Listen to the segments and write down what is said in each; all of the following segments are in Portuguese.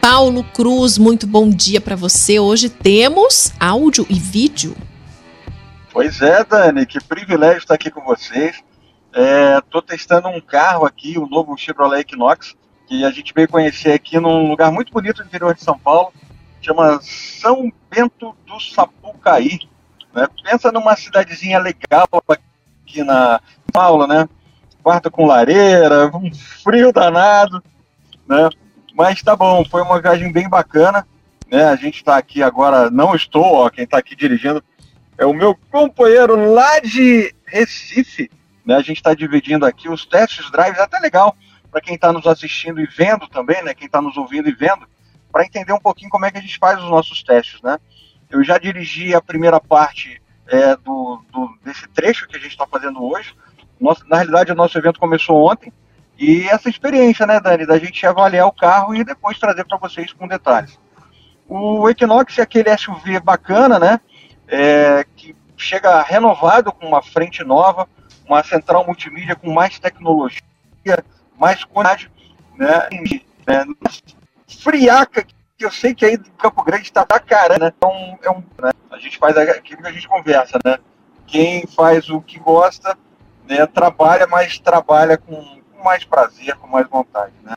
Paulo Cruz, muito bom dia para você. Hoje temos áudio e vídeo. Pois é, Dani, que privilégio estar aqui com vocês. Estou é, testando um carro aqui, o novo Chevrolet Equinox, que a gente veio conhecer aqui num lugar muito bonito do interior de São Paulo, chama São Bento do Sapucaí. Né? Pensa numa cidadezinha legal aqui na Paula, né? Quarto com lareira, um frio danado, né? Mas tá bom, foi uma viagem bem bacana. Né? A gente está aqui agora, não estou, ó, quem está aqui dirigindo é o meu companheiro lá de Recife. Né? A gente está dividindo aqui os testes drives, até legal para quem está nos assistindo e vendo também, né? Quem está nos ouvindo e vendo, para entender um pouquinho como é que a gente faz os nossos testes, né? Eu já dirigi a primeira parte é, do, do, desse trecho que a gente está fazendo hoje. Nosso, na realidade, o nosso evento começou ontem, e essa experiência, né, Dani, da gente avaliar o carro e depois trazer para vocês com detalhes. O Equinox é aquele SUV bacana, né, é, que chega renovado com uma frente nova, uma central multimídia com mais tecnologia, mais qualidade, né, e, é, friaca que eu sei que aí do Campo Grande está da cara, né? Então, é um, né? a gente faz aquilo que a gente conversa, né? Quem faz o que gosta, né, trabalha, mas trabalha com com mais prazer, com mais vontade, né?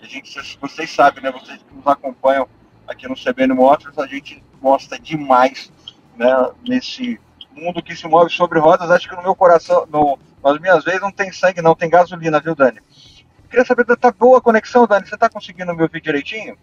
E a gente, vocês sabem, né? Vocês que nos acompanham aqui no CBN Motors, a gente gosta demais, né? Nesse mundo que se move sobre rodas. Acho que no meu coração, no, nas minhas vezes, não tem sangue, não tem gasolina, viu, Dani? Queria saber, tá boa a conexão, Dani? Você tá conseguindo me ouvir direitinho?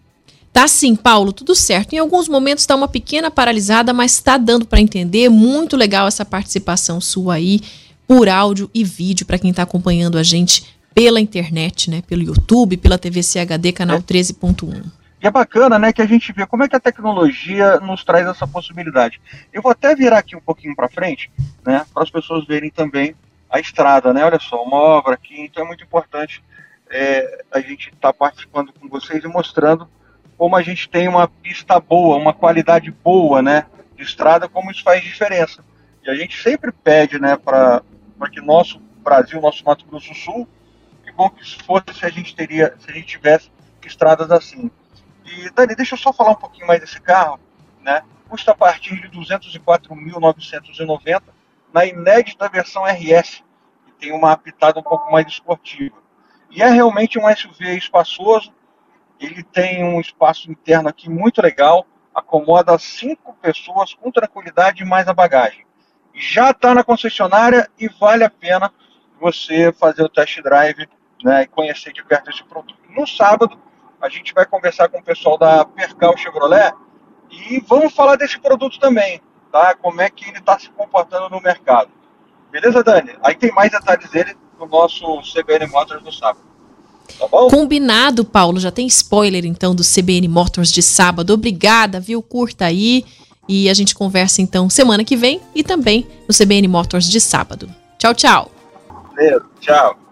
Tá sim, Paulo, tudo certo. Em alguns momentos está uma pequena paralisada, mas está dando para entender. Muito legal essa participação sua aí, por áudio e vídeo, para quem está acompanhando a gente pela internet, né? Pelo YouTube, pela TV CHD, canal é. 13.1. E é bacana, né, que a gente vê como é que a tecnologia nos traz essa possibilidade. Eu vou até virar aqui um pouquinho para frente, né, para as pessoas verem também a estrada, né? Olha só, uma obra aqui, então é muito importante é, a gente estar tá participando com vocês e mostrando como a gente tem uma pista boa, uma qualidade boa, né, de estrada, como isso faz diferença. E a gente sempre pede, né, para que nosso Brasil, nosso Mato Grosso do Sul, bom que fosse se a gente teria, se a gente tivesse estradas assim. E Dani, deixa eu só falar um pouquinho mais desse carro, né? Custa a partir de 204.990 na inédita versão RS, que tem uma pitada um pouco mais esportiva. E é realmente um SUV espaçoso. Ele tem um espaço interno aqui muito legal, acomoda cinco pessoas com tranquilidade e mais a bagagem. Já está na concessionária e vale a pena você fazer o test drive né, e conhecer de perto esse produto. No sábado, a gente vai conversar com o pessoal da Percal Chevrolet e vamos falar desse produto também, tá? Como é que ele está se comportando no mercado. Beleza, Dani? Aí tem mais detalhes dele no nosso CBN Motors no sábado. Tá bom? Combinado, Paulo. Já tem spoiler então do CBN Motors de sábado. Obrigada, viu? Curta aí. E a gente conversa então semana que vem e também no CBN Motors de sábado. Tchau, tchau. Beleza, tchau.